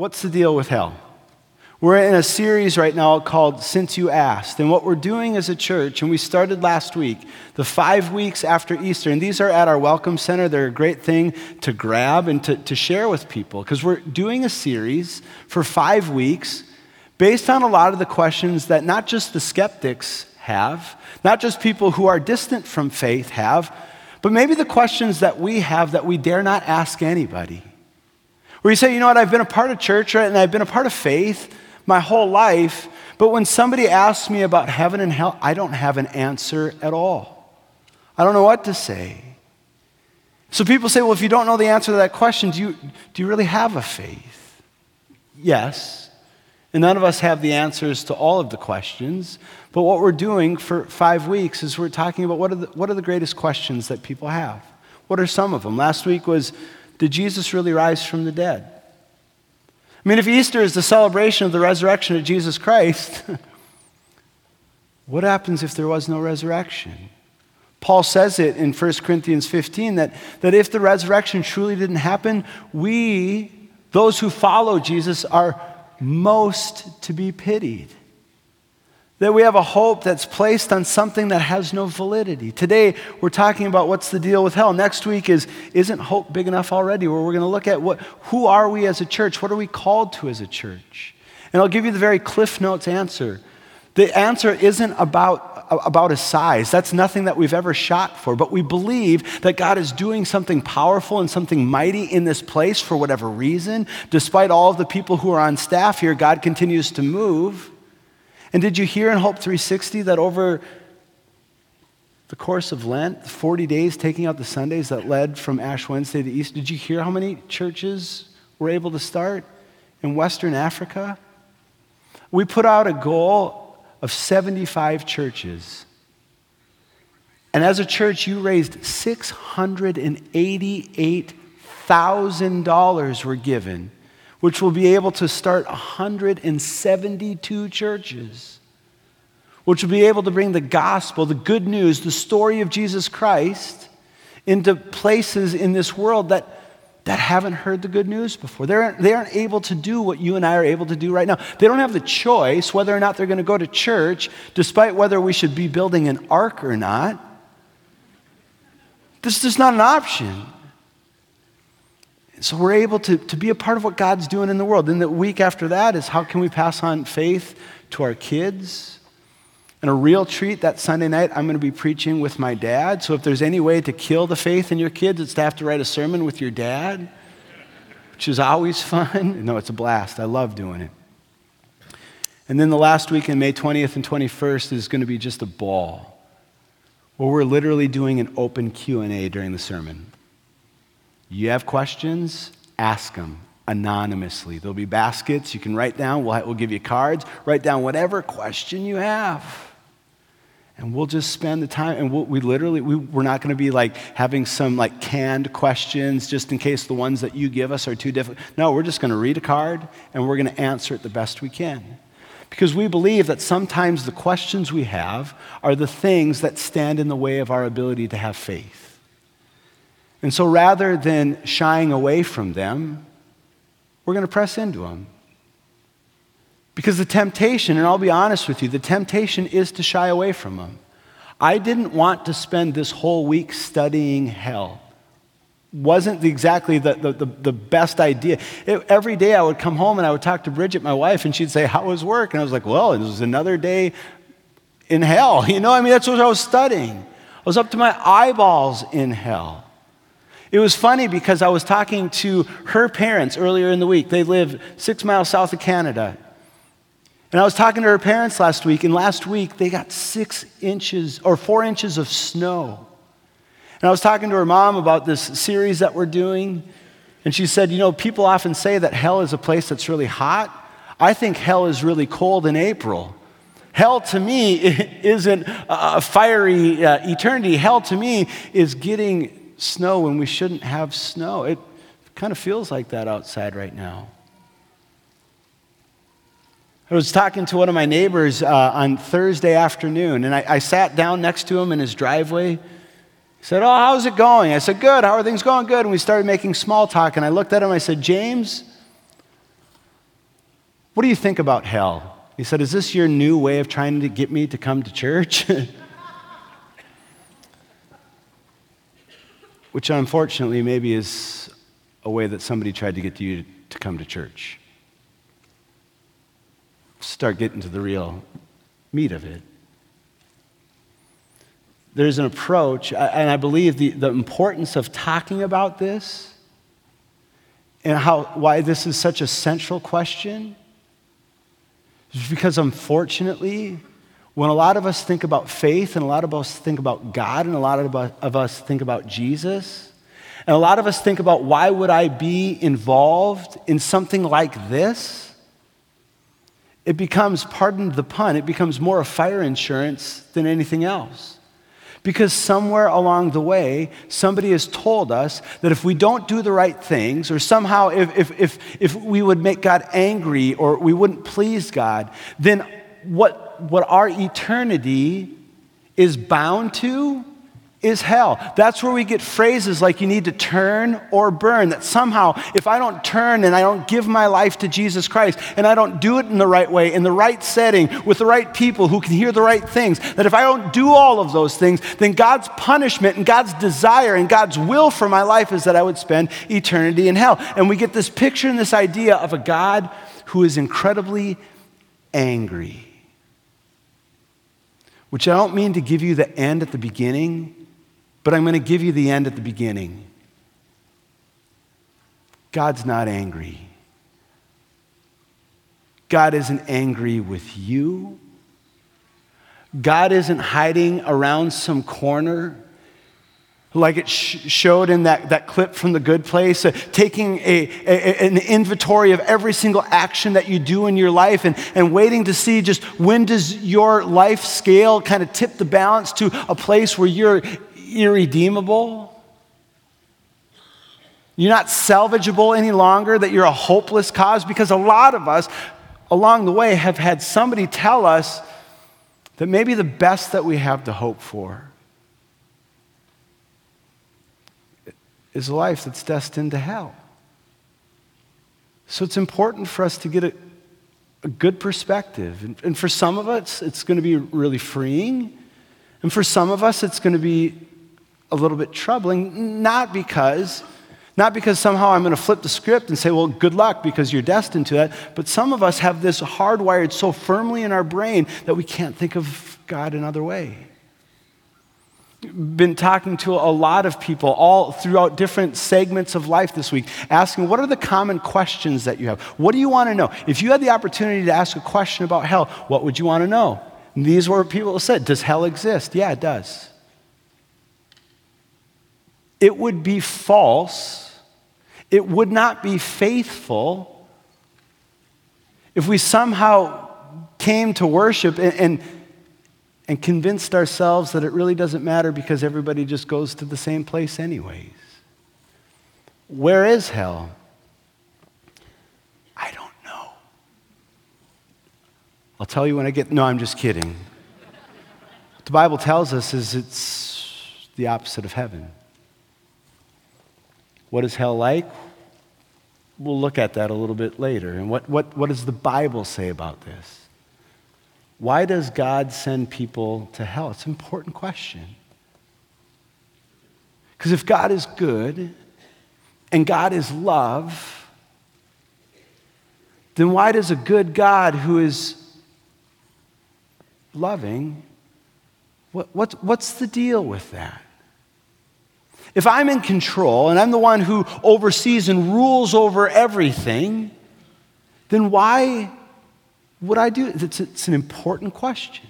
What's the deal with hell? We're in a series right now called Since You Asked. And what we're doing as a church, and we started last week, the five weeks after Easter, and these are at our Welcome Center. They're a great thing to grab and to, to share with people because we're doing a series for five weeks based on a lot of the questions that not just the skeptics have, not just people who are distant from faith have, but maybe the questions that we have that we dare not ask anybody. Where you say, you know what, I've been a part of church, right, and I've been a part of faith my whole life, but when somebody asks me about heaven and hell, I don't have an answer at all. I don't know what to say. So people say, well, if you don't know the answer to that question, do you, do you really have a faith? Yes. And none of us have the answers to all of the questions. But what we're doing for five weeks is we're talking about what are the, what are the greatest questions that people have? What are some of them? Last week was did Jesus really rise from the dead? I mean, if Easter is the celebration of the resurrection of Jesus Christ, what happens if there was no resurrection? Paul says it in 1 Corinthians 15 that, that if the resurrection truly didn't happen, we, those who follow Jesus, are most to be pitied that we have a hope that's placed on something that has no validity. Today, we're talking about what's the deal with hell. Next week is Isn't Hope Big Enough Already? where we're going to look at what, who are we as a church? What are we called to as a church? And I'll give you the very Cliff Notes answer. The answer isn't about, about a size. That's nothing that we've ever shot for. But we believe that God is doing something powerful and something mighty in this place for whatever reason. Despite all of the people who are on staff here, God continues to move. And did you hear in Hope 360 that over the course of Lent, 40 days taking out the Sundays that led from Ash Wednesday to Easter, did you hear how many churches were able to start in Western Africa? We put out a goal of 75 churches. And as a church, you raised $688,000 were given which will be able to start 172 churches, which will be able to bring the gospel, the good news, the story of Jesus Christ into places in this world that, that haven't heard the good news before. They're, they aren't able to do what you and I are able to do right now. They don't have the choice whether or not they're going to go to church, despite whether we should be building an ark or not. This is not an option. So we're able to, to be a part of what God's doing in the world. Then the week after that is how can we pass on faith to our kids? And a real treat that Sunday night, I'm going to be preaching with my dad. So if there's any way to kill the faith in your kids, it's to have to write a sermon with your dad, which is always fun. No, it's a blast. I love doing it. And then the last week in May 20th and 21st is going to be just a ball, where we're literally doing an open Q&A during the sermon. You have questions? Ask them anonymously. There'll be baskets you can write down. We'll, we'll give you cards. Write down whatever question you have. And we'll just spend the time, and we'll, we literally, we, we're not going to be like having some like canned questions just in case the ones that you give us are too difficult. No, we're just going to read a card and we're going to answer it the best we can. Because we believe that sometimes the questions we have are the things that stand in the way of our ability to have faith. And so rather than shying away from them, we're going to press into them. Because the temptation, and I'll be honest with you, the temptation is to shy away from them. I didn't want to spend this whole week studying hell. Wasn't exactly the, the, the, the best idea. It, every day I would come home and I would talk to Bridget, my wife, and she'd say, How was work? And I was like, Well, it was another day in hell. You know, I mean, that's what I was studying. I was up to my eyeballs in hell. It was funny because I was talking to her parents earlier in the week. They live six miles south of Canada. And I was talking to her parents last week, and last week they got six inches or four inches of snow. And I was talking to her mom about this series that we're doing, and she said, You know, people often say that hell is a place that's really hot. I think hell is really cold in April. Hell to me isn't a fiery uh, eternity. Hell to me is getting snow when we shouldn't have snow. It kind of feels like that outside right now. I was talking to one of my neighbors uh, on Thursday afternoon, and I, I, sat down next to him in his driveway. He said, Oh, how's it going? I said, Good. How are things going? Good. And we started making small talk, and I looked at him. I said, James, What do you think about hell? He said, Is this your new way of trying to get me to come to church? Which unfortunately maybe is a way that somebody tried to get you to come to church. Start getting to the real meat of it. There's an approach, and I believe the, the importance of talking about this and how, why this is such a central question is because unfortunately, when a lot of us think about faith and a lot of us think about God and a lot of us think about Jesus, and a lot of us think about why would I be involved in something like this? It becomes, pardon the pun, it becomes more a fire insurance than anything else. Because somewhere along the way, somebody has told us that if we don't do the right things, or somehow if, if, if, if we would make God angry or we wouldn't please God, then what, what our eternity is bound to is hell. That's where we get phrases like you need to turn or burn. That somehow, if I don't turn and I don't give my life to Jesus Christ and I don't do it in the right way, in the right setting, with the right people who can hear the right things, that if I don't do all of those things, then God's punishment and God's desire and God's will for my life is that I would spend eternity in hell. And we get this picture and this idea of a God who is incredibly angry. Which I don't mean to give you the end at the beginning but I'm going to give you the end at the beginning. God's not angry. God isn't angry with you. God isn't hiding around some corner like it sh- showed in that, that clip from The Good Place, uh, taking a, a, an inventory of every single action that you do in your life and, and waiting to see just when does your life scale kind of tip the balance to a place where you're irredeemable. You're not salvageable any longer, that you're a hopeless cause, because a lot of us along the way have had somebody tell us that maybe the best that we have to hope for is a life that's destined to hell. So it's important for us to get a, a good perspective. And, and for some of us, it's going to be really freeing. And for some of us, it's going to be a little bit troubling, not because not because somehow I'm going to flip the script and say, well, good luck because you're destined to that, but some of us have this hardwired so firmly in our brain that we can't think of God another way. Been talking to a lot of people all throughout different segments of life this week, asking what are the common questions that you have? What do you want to know? If you had the opportunity to ask a question about hell, what would you want to know? And these were people said, Does hell exist? Yeah, it does it would be false, it would not be faithful if we somehow came to worship and, and, and, convinced ourselves that it really doesn't matter because everybody just goes to the same place, anyways. Where is hell? I don't know. I'll tell you when I get. No, I'm just kidding. What the Bible tells us is it's the opposite of heaven. What is hell like? We'll look at that a little bit later. And what, what, what does the Bible say about this? Why does God send people to hell? It's an important question. Because if God is good and God is love, then why does a good God who is loving, what, what, what's the deal with that? If I'm in control and I'm the one who oversees and rules over everything, then why would I do it? It's, it's an important question.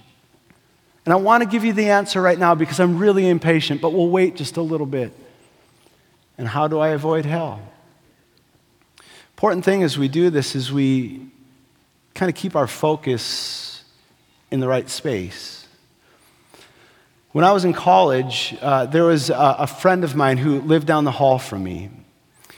And I want to give you the answer right now because I'm really impatient, but we'll wait just a little bit. And how do I avoid hell? Important thing as we do this is we kind of keep our focus in the right space. When I was in college, uh, there was a, a friend of mine who lived down the hall from me.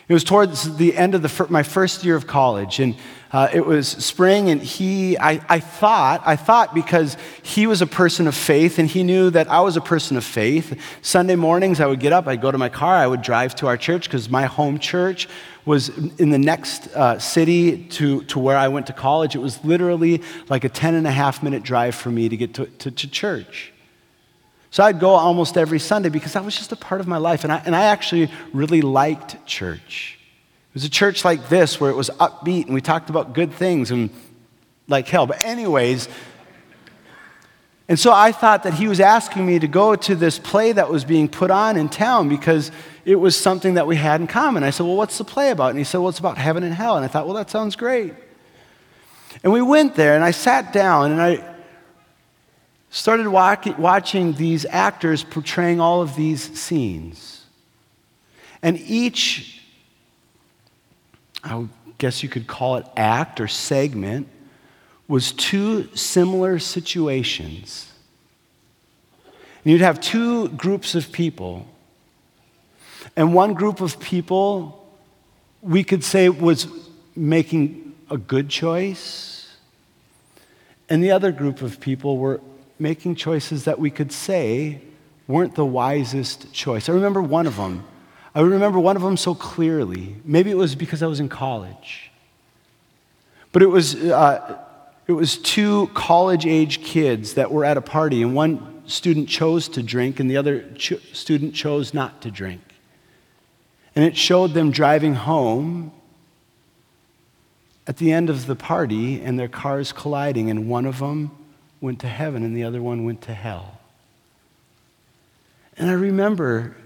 It was towards the end of the, my first year of college, and uh, it was spring, and he, I, I thought, I thought because he was a person of faith, and he knew that I was a person of faith. Sunday mornings, I would get up, I'd go to my car, I would drive to our church because my home church was in the next uh, city to, to where I went to college. It was literally like a 10 and a half minute drive for me to get to, to, to church. So I'd go almost every Sunday because that was just a part of my life. And I, and I actually really liked church. It was a church like this where it was upbeat and we talked about good things and like hell. But, anyways, and so I thought that he was asking me to go to this play that was being put on in town because it was something that we had in common. I said, Well, what's the play about? And he said, Well, it's about heaven and hell. And I thought, Well, that sounds great. And we went there and I sat down and I started watching these actors portraying all of these scenes. And each, I guess you could call it act or segment, was two similar situations. And you'd have two groups of people. And one group of people, we could say, was making a good choice. And the other group of people were making choices that we could say weren't the wisest choice. I remember one of them. I remember one of them so clearly. Maybe it was because I was in college. But it was, uh, it was two college age kids that were at a party, and one student chose to drink, and the other ch- student chose not to drink. And it showed them driving home at the end of the party, and their cars colliding, and one of them went to heaven and the other one went to hell. And I remember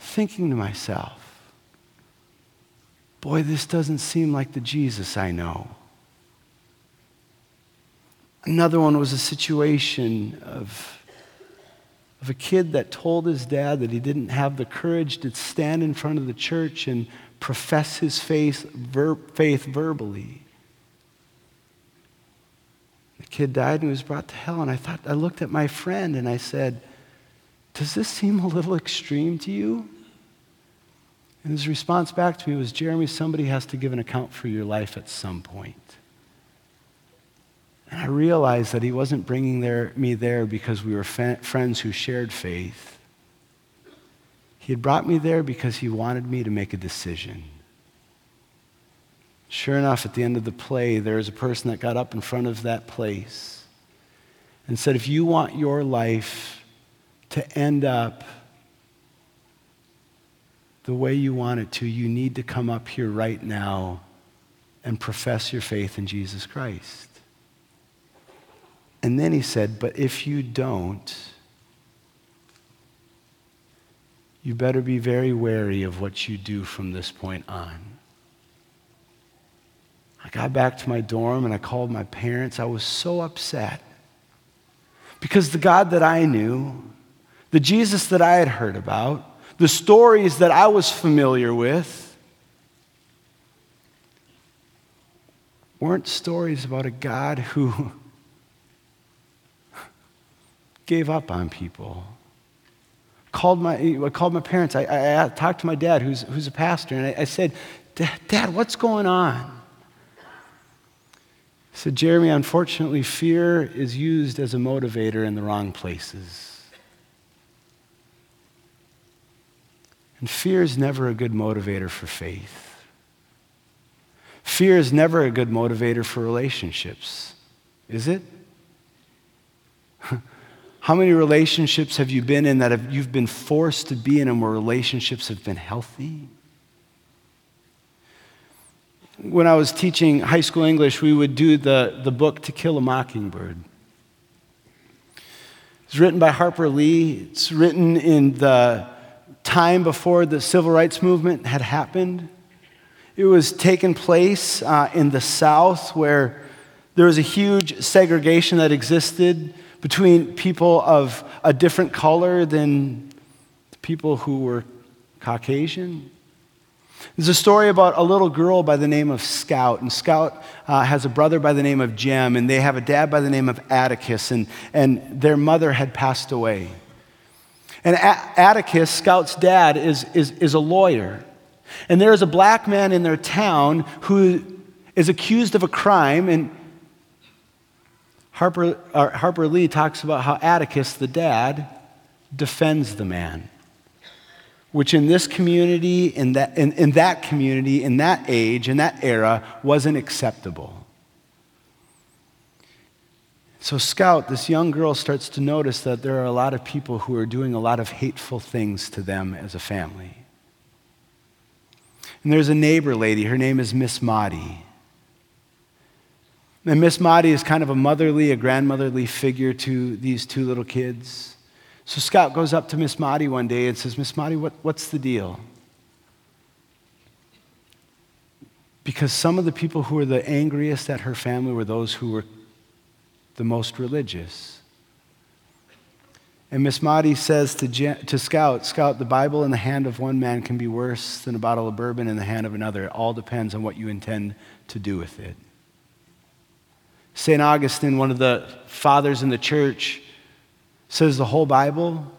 thinking to myself, boy, this doesn't seem like the Jesus I know. Another one was a situation of, of a kid that told his dad that he didn't have the courage to stand in front of the church and profess his faith, ver- faith verbally The kid died and he was brought to hell. And I thought, I looked at my friend and I said, Does this seem a little extreme to you? And his response back to me was, Jeremy, somebody has to give an account for your life at some point. And I realized that he wasn't bringing there, me there because we were friends who shared faith. He had brought me there because he wanted me to make a decision. Sure enough, at the end of the play, there was a person that got up in front of that place and said, If you want your life to end up the way you want it to, you need to come up here right now and profess your faith in Jesus Christ. And then he said, But if you don't, you better be very wary of what you do from this point on. I got back to my dorm and I called my parents. I was so upset because the God that I knew, the Jesus that I had heard about, the stories that I was familiar with, weren't stories about a God who gave up on people. Called my, I called my parents. I, I, I talked to my dad, who's, who's a pastor, and I, I said, Dad, what's going on? said, Jeremy, unfortunately, fear is used as a motivator in the wrong places. And fear is never a good motivator for faith. Fear is never a good motivator for relationships, is it? How many relationships have you been in that have, you've been forced to be in and where relationships have been healthy? when I was teaching high school English, we would do the, the book To Kill a Mockingbird. It's written by Harper Lee. It's written in the time before the civil rights movement had happened. It was taking place uh, in the South where there was a huge segregation that existed between people of a different color than people who were Caucasian. There's a story about a little girl by the name of Scout, and Scout uh, has a brother by the name of Jem, and they have a dad by the name of Atticus, and, and their mother had passed away. And Atticus, Scout's dad, is, is, is a lawyer. And there is a black man in their town who is accused of a crime, and Harper, uh, Harper Lee talks about how Atticus, the dad, defends the man, which in this community, in that, in, in that community, in that age, in that era, wasn't acceptable. So, Scout, this young girl starts to notice that there are a lot of people who are doing a lot of hateful things to them as a family. And there's a neighbor lady, her name is Miss Maudie. And Miss Maudie is kind of a motherly, a grandmotherly figure to these two little kids. So Scout goes up to Miss Maudie one day and says, Miss Maudie, what, what's the deal? Because some of the people who were the angriest at her family were those who were the most religious. And Miss Maudie says to, to Scout, Scout, the Bible in the hand of one man can be worse than a bottle of bourbon in the hand of another. It all depends on what you intend to do with it. St. Augustine, one of the fathers in the church, says the whole Bible,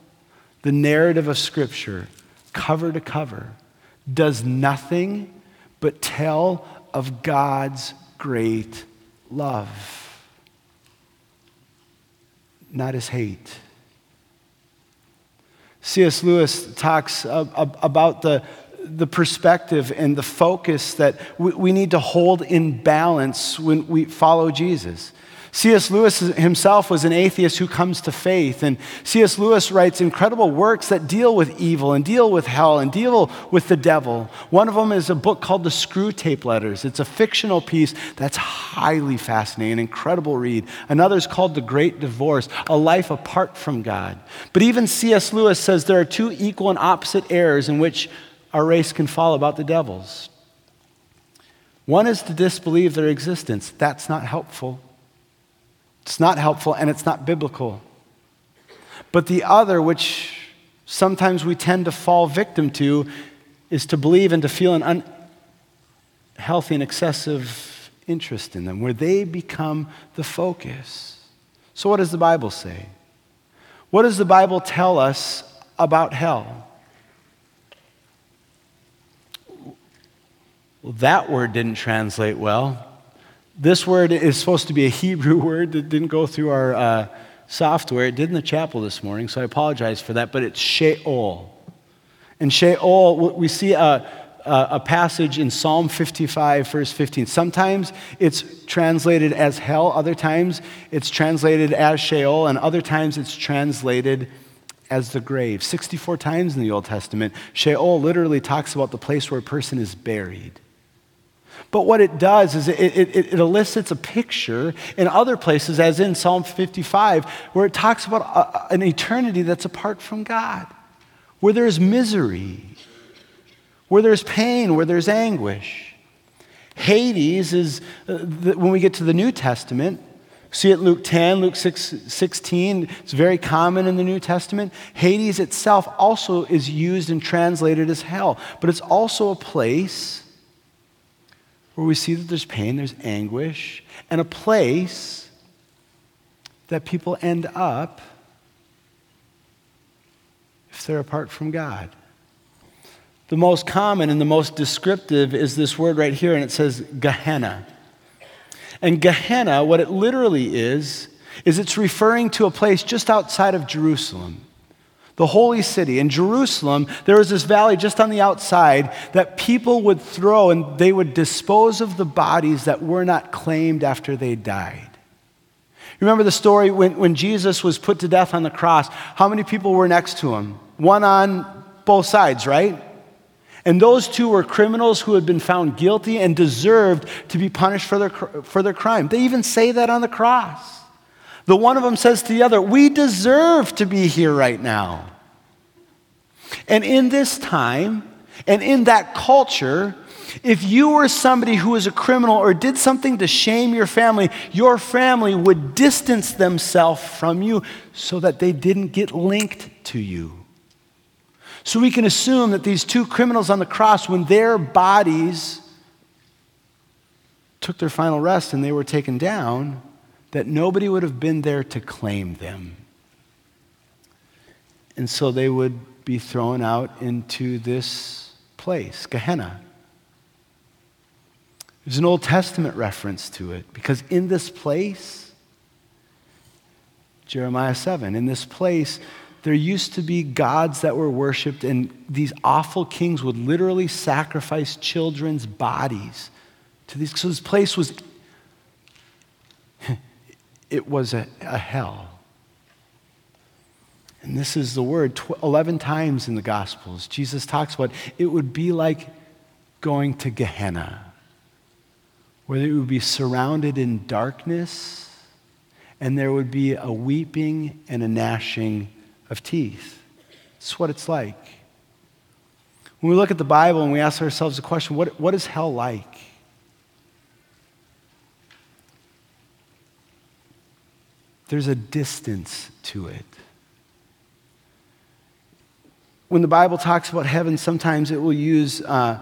the narrative of Scripture, cover to cover, does nothing but tell of God's great love not as hate. C.S. Lewis talks about the, the perspective and the focus that we need to hold in balance when we follow Jesus. C.S. Lewis himself was an atheist who comes to faith. And C.S. Lewis writes incredible works that deal with evil and deal with hell and deal with the devil. One of them is a book called The Screwtape Letters. It's a fictional piece that's highly fascinating, an incredible read. Another is called The Great Divorce, a life apart from God. But even C.S. Lewis says there are two equal and opposite errors in which our race can fall about the devils. One is to disbelieve their existence. That's not helpful. It's not helpful and it's not biblical. But the other, which sometimes we tend to fall victim to, is to believe and to feel an unhealthy and excessive interest in them, where they become the focus. So, what does the Bible say? What does the Bible tell us about hell? Well, that word didn't translate well. This word is supposed to be a Hebrew word that didn't go through our uh, software. It did in the chapel this morning, so I apologize for that, but it's Sheol. And Sheol, we see a, a passage in Psalm 55, verse 15. Sometimes it's translated as hell, other times it's translated as Sheol, and other times it's translated as the grave. 64 times in the Old Testament, Sheol literally talks about the place where a person is buried. But what it does is it, it, it, elicits a picture in other places, as in Psalm 55, where it talks about a, an eternity that's apart from God, where there's misery, where there's pain, where there's anguish. Hades is, uh, the, when we get to the New Testament, see it Luke 10, Luke 6, 16, it's very common in the New Testament. Hades itself also is used and translated as hell, but it's also a place where we see that there's pain, there's anguish, and a place that people end up if they're apart from God. The most common and the most descriptive is this word right here, and it says Gehenna. And Gehenna, what it literally is, is it's referring to a place just outside of Jerusalem the holy city. In Jerusalem, there was this valley just on the outside that people would throw and they would dispose of the bodies that were not claimed after they died. Remember the story when, when Jesus was put to death on the cross? How many people were next to him? One on both sides, right? And those two were criminals who had been found guilty and deserved to be punished for their, for their crime. They even say that on the cross. The one of them says to the other, We deserve to be here right now. And in this time, and in that culture, if you were somebody who was a criminal or did something to shame your family, your family would distance themselves from you so that they didn't get linked to you. So we can assume that these two criminals on the cross, when their bodies took their final rest and they were taken down, that nobody would have been there to claim them. And so they would be thrown out into this place, Gehenna. There's an Old Testament reference to it because in this place, Jeremiah 7, in this place, there used to be gods that were worshiped, and these awful kings would literally sacrifice children's bodies to these. So this place was, it was a, a hell. And this is the word 11 times in the Gospels. Jesus talks about it would be like going to Gehenna, where it would be surrounded in darkness, and there would be a weeping and a gnashing of teeth. It's what it's like. When we look at the Bible and we ask ourselves the question, what, what is hell like? There's a distance to it. When the Bible talks about heaven, sometimes it will use uh,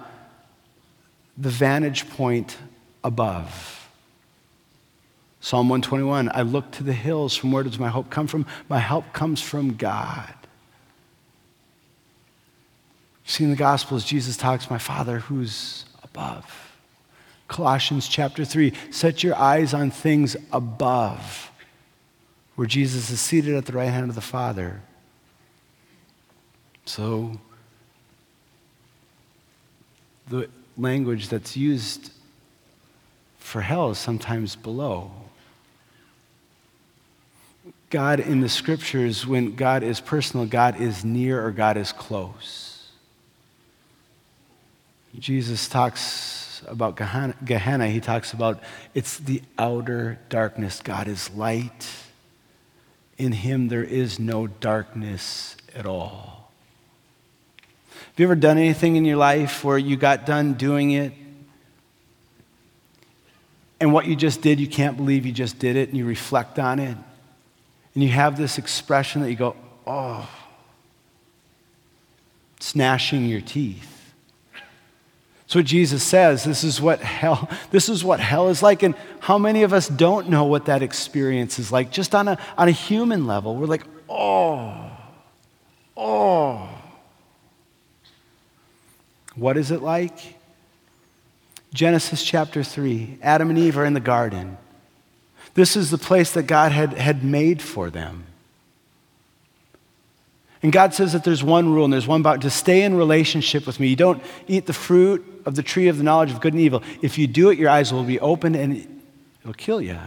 the vantage point above. Psalm 121 I look to the hills. From where does my hope come from? My help comes from God. See in the Gospels, Jesus talks, My Father who's above. Colossians chapter 3 Set your eyes on things above, where Jesus is seated at the right hand of the Father. So, the language that's used for hell is sometimes below. God in the scriptures, when God is personal, God is near or God is close. Jesus talks about Gehenna, he talks about it's the outer darkness. God is light. In him there is no darkness at all. Have you ever done anything in your life where you got done doing it and what you just did, you can't believe you just did it, and you reflect on it, and you have this expression that you go, oh, snashing your teeth. That's what Jesus says. This is what hell, this is what hell is like. And how many of us don't know what that experience is like? Just on a, on a human level, we're like, oh, oh. What is it like? Genesis chapter 3, Adam and Eve are in the garden. This is the place that God had, had made for them. And God says that there's one rule and there's one about to stay in relationship with me. You don't eat the fruit of the tree of the knowledge of good and evil. If you do it, your eyes will be opened and it'll kill you.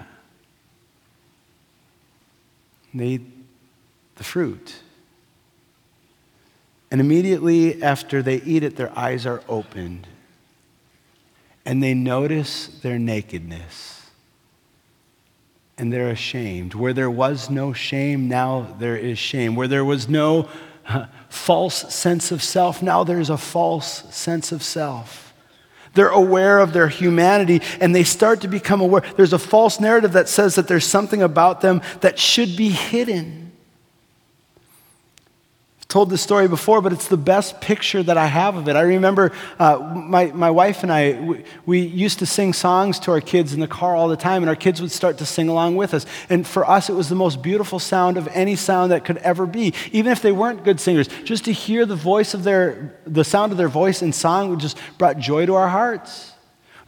And they eat the fruit. And immediately after they eat it, their eyes are opened and they notice their nakedness and they're ashamed. Where there was no shame, now there is shame. Where there was no false sense of self, now there's a false sense of self. They're aware of their humanity and they start to become aware. There's a false narrative that says that there's something about them that should be hidden told this story before, but it's the best picture that I have of it. I remember uh, my, my wife and I, we, we, used to sing songs to our kids in the car all the time, and our kids would start to sing along with us. And for us, it was the most beautiful sound of any sound that could ever be. Even if they weren't good singers, just to hear the voice of their, the sound of their voice in song just brought joy to our hearts.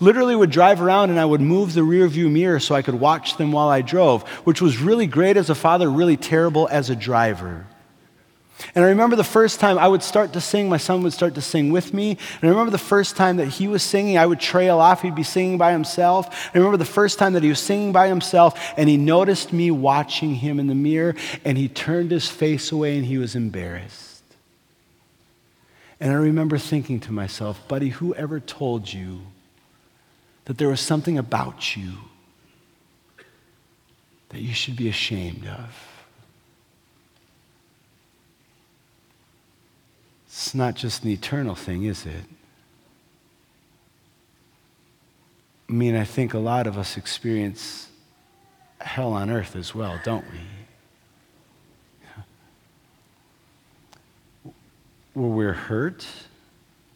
Literally would drive around and I would move the rear view mirror so I could watch them while I drove, which was really great as a father, really terrible as a driver. And I remember the first time I would start to sing, my son would start to sing with me. And I remember the first time that he was singing, I would trail off, he'd be singing by himself. I remember the first time that he was singing by himself, and he noticed me watching him in the mirror, and he turned his face away and he was embarrassed. And I remember thinking to myself, buddy, whoever told you that there was something about you that you should be ashamed of? It's not just an eternal thing, is it? I mean, I think a lot of us experience hell on earth as well, don't we? Where we're hurt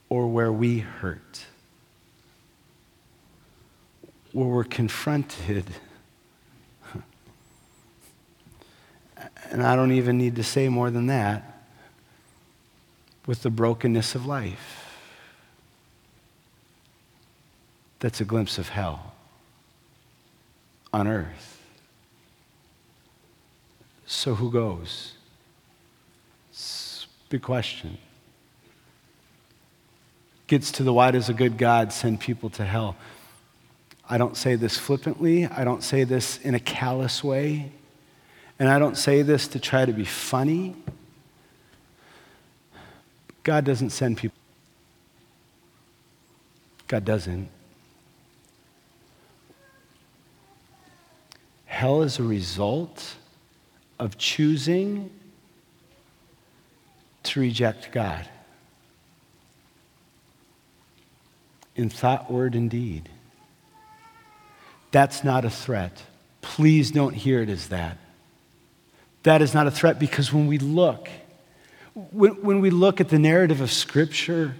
or where we hurt. Where we're confronted. And I don't even need to say more than that with the brokenness of life. that's a glimpse of hell on earth. So who goes? It's a big question. Gets to the why does a good God send people to hell? I don't say this flippantly. I don't say this in a callous way. And I don't say this to try to be funny. God doesn't send people. God doesn't. Hell is a result of choosing to reject God in thought, word, and deed. That's not a threat. Please don't hear it as that. That is not a threat because when we look, when, when we look at the narrative of Scripture,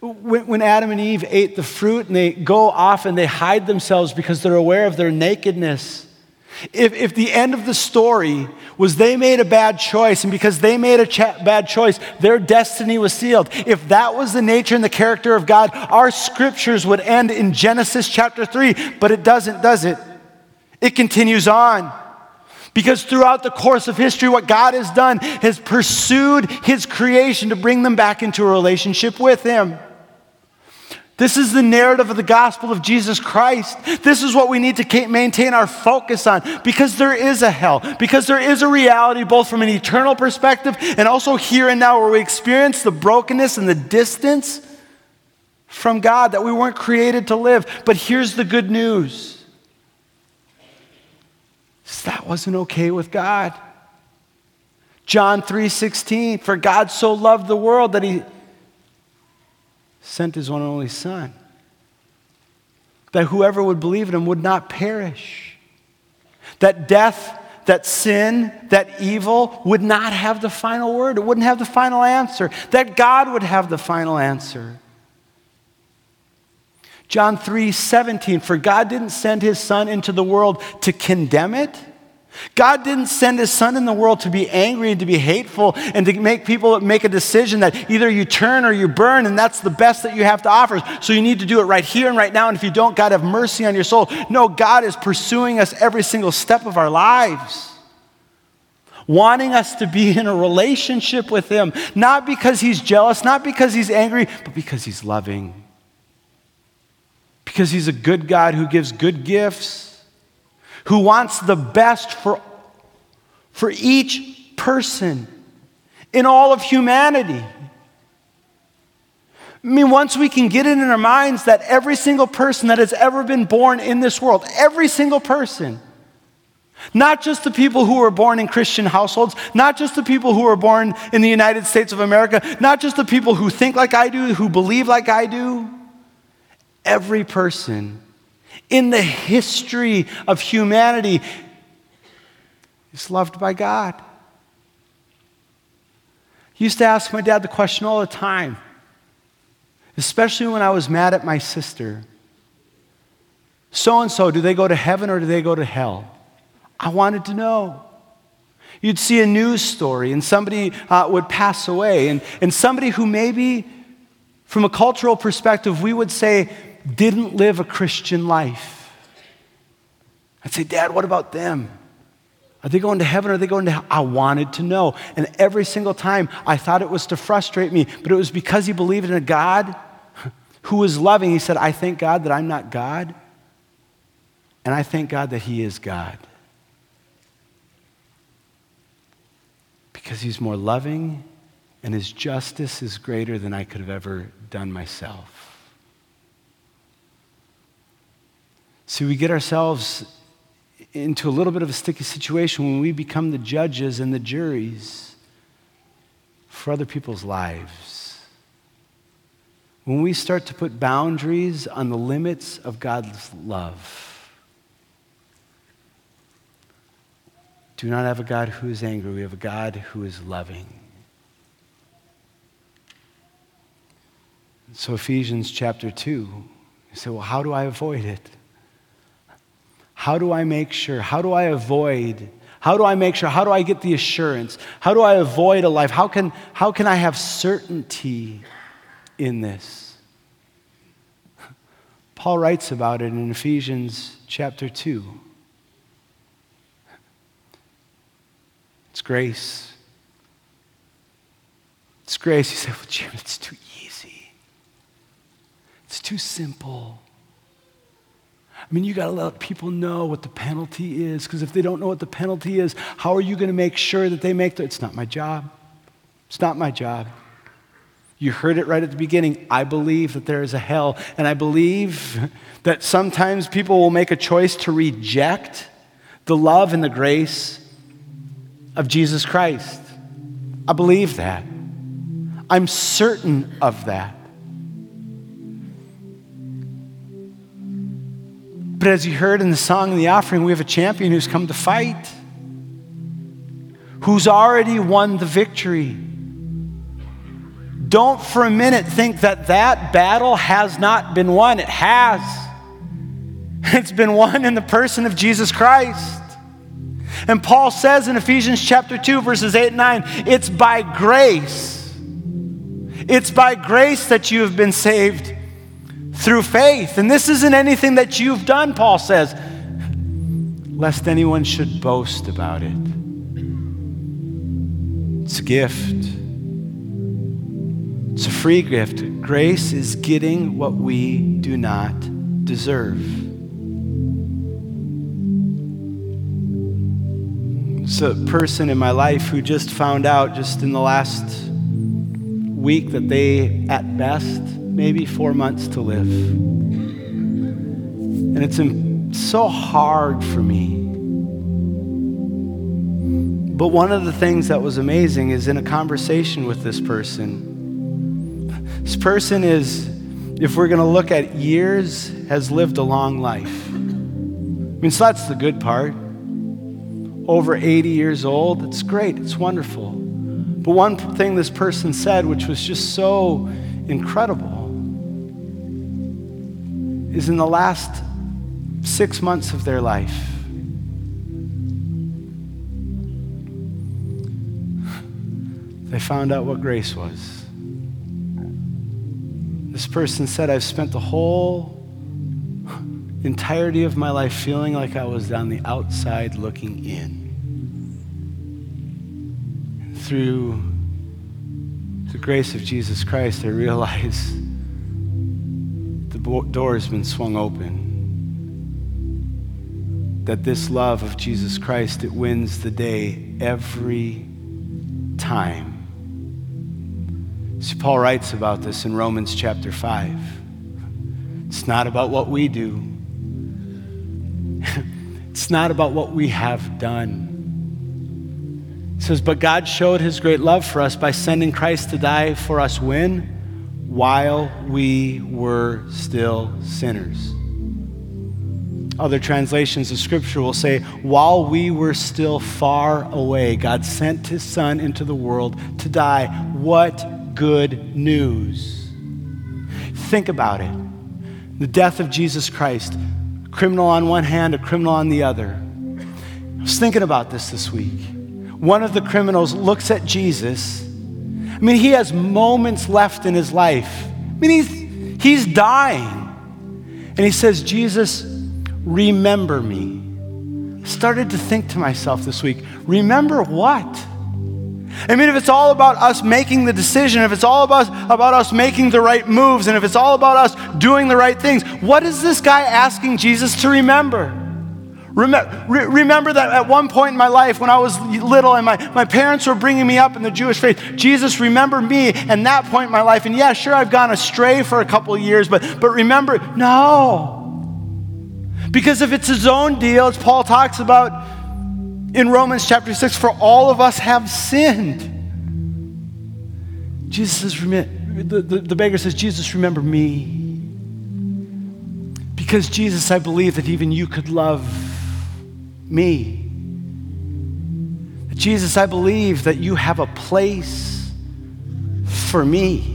when, when Adam and Eve ate the fruit and they go off and they hide themselves because they're aware of their nakedness, if, if the end of the story was they made a bad choice, and because they made a cha- bad choice, their destiny was sealed. If that was the nature and the character of God, our scriptures would end in Genesis chapter 3, but it doesn't, does it? It continues on. Because throughout the course of history, what God has done has pursued His creation to bring them back into a relationship with Him. This is the narrative of the gospel of Jesus Christ. This is what we need to maintain our focus on because there is a hell, because there is a reality both from an eternal perspective and also here and now where we experience the brokenness and the distance from God that we weren't created to live. But here's the good news that wasn't okay with God. John 3:16 for God so loved the world that he sent his one and only Son, that whoever would believe in him would not perish, that death, that sin, that evil would not have the final word, it wouldn't have the final answer, that God would have the final answer. John 3 17, for God didn't send his Son into the world to condemn it God didn't send his son in the world to be angry and to be hateful and to make people make a decision that either you turn or you burn, and that's the best that you have to offer. So you need to do it right here and right now. And if you don't, God have mercy on your soul. No, God is pursuing us every single step of our lives, wanting us to be in a relationship with him, not because he's jealous, not because he's angry, but because he's loving. Because he's a good God who gives good gifts who wants the best for, for each person in all of humanity. I mean, once we can get it in our minds that every single person that has ever been born in this world, every single person, not just the people who were born in Christian households, not just the people who were born in the United States of America, not just the people who think like I do, who believe like I do, every person in the history of humanity is loved by God. I used to ask my dad the question all the time, especially when I was mad at my sister. So and so, do they go to heaven or do they go to hell? I wanted to know. You'd see a news story and somebody uh, would pass away, and, and somebody who maybe, from a cultural perspective, we would say didn't live a Christian life. I'd say, Dad, what about them? Are they going to heaven or are they going to hell? I wanted to know. And every single time I thought it was to frustrate me, but it was because he believed in a God who was loving. He said, I thank God that I'm not God, and I thank God that he is God. Because he's more loving and his justice is greater than I could have ever done myself. See, we get ourselves into a little bit of a sticky situation when we become the judges and the juries for other people's lives. When we start to put boundaries on the limits of God's love. Do not have a God who is angry, we have a God who is loving. So, Ephesians chapter 2, you say, well, how do I avoid it? How do I make sure? How do I avoid? How do I make sure? How do I get the assurance? How do I avoid a life? How can, how can I have certainty in this? Paul writes about it in Ephesians chapter 2. It's grace. It's grace. You say, well, Jim, it's too easy. It's too simple. I mean, you got to let people know what the penalty is, because if they don't know what the penalty is, how are you going to make sure that they make the. It's not my job. It's not my job. You heard it right at the beginning. I believe that there is a hell, and I believe that sometimes people will make a choice to reject the love and the grace of Jesus Christ. I believe that. I'm certain of that. But as you heard in the song and the offering, we have a champion who's come to fight, who's already won the victory. Don't for a minute think that that battle has not been won. It has. It's been won in the person of Jesus Christ. And Paul says in Ephesians chapter 2, verses 8 and 9, it's by grace. It's by grace that you have been saved through faith. And this isn't anything that you've done, Paul says, lest anyone should boast about it. It's a gift, it's a free gift. Grace is getting what we do not deserve. It's a person in my life who just found out just in the last week that they, at best, maybe four months to live. And it's so hard for me. But one of the things that was amazing is in a conversation with this person. This person is, if we're going to look at years, has lived a long life. I mean, so that's the good part over 80 years old. It's great, it's wonderful. But one thing this person said, which was just so incredible, is in the last six months of their life, they found out what grace was. This person said, I've spent the whole entirety of my life feeling like I was on the outside looking in. Through the grace of Jesus Christ, I realize the door has been swung open. That this love of Jesus Christ, it wins the day every time. See, Paul writes about this in Romans chapter 5. It's not about what we do, it's not about what we have done. It says, But God showed his great love for us by sending Christ to die for us when? While we were still sinners. Other translations of Scripture will say, while we were still far away, God sent His Son into the world to die. What good news! Think about it. The death of Jesus Christ, criminal on one hand, a criminal on the other. I was thinking about this this week. One of the criminals looks at Jesus. I mean, he has moments left in his life. I mean, he's, he's dying. And he says, Jesus, remember me. I started to think to myself this week, remember what? I mean, if it's all about us making the decision, if it's all about, us, about us making the right moves, and if it's all about us doing the right things, what is this guy asking Jesus to remember? Remember, remember that at one point in my life when I was little and my, my parents were bringing me up in the Jewish faith, Jesus, remember me and that point in my life. And yeah, sure, I've gone astray for a couple years, but, but remember, no. Because if it's his own deal, as Paul talks about, in Romans chapter 6 for all of us have sinned. Jesus says, the, the, the beggar says, Jesus, remember me. Because, Jesus, I believe that even you could love me. Jesus, I believe that you have a place for me.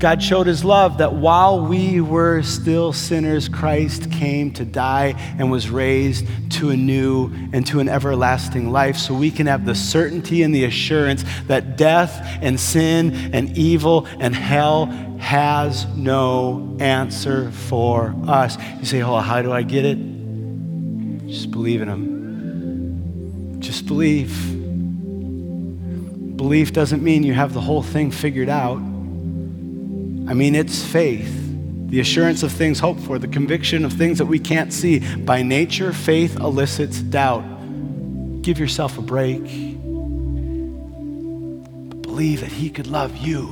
God showed his love that while we were still sinners, Christ came to die and was raised to a new and to an everlasting life so we can have the certainty and the assurance that death and sin and evil and hell has no answer for us. You say, Oh, how do I get it? Just believe in him. Just believe. Belief doesn't mean you have the whole thing figured out. I mean, it's faith, the assurance of things hoped for, the conviction of things that we can't see. By nature, faith elicits doubt. Give yourself a break. But believe that He could love you,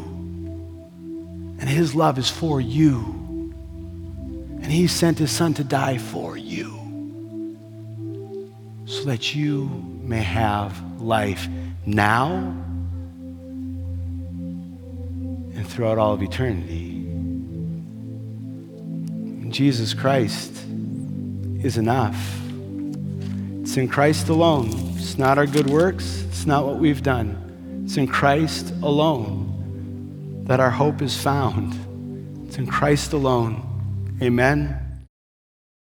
and His love is for you. And He sent His Son to die for you so that you may have life now and throughout all of eternity. Jesus Christ is enough. It's in Christ alone. It's not our good works, it's not what we've done. It's in Christ alone that our hope is found. It's in Christ alone. Amen.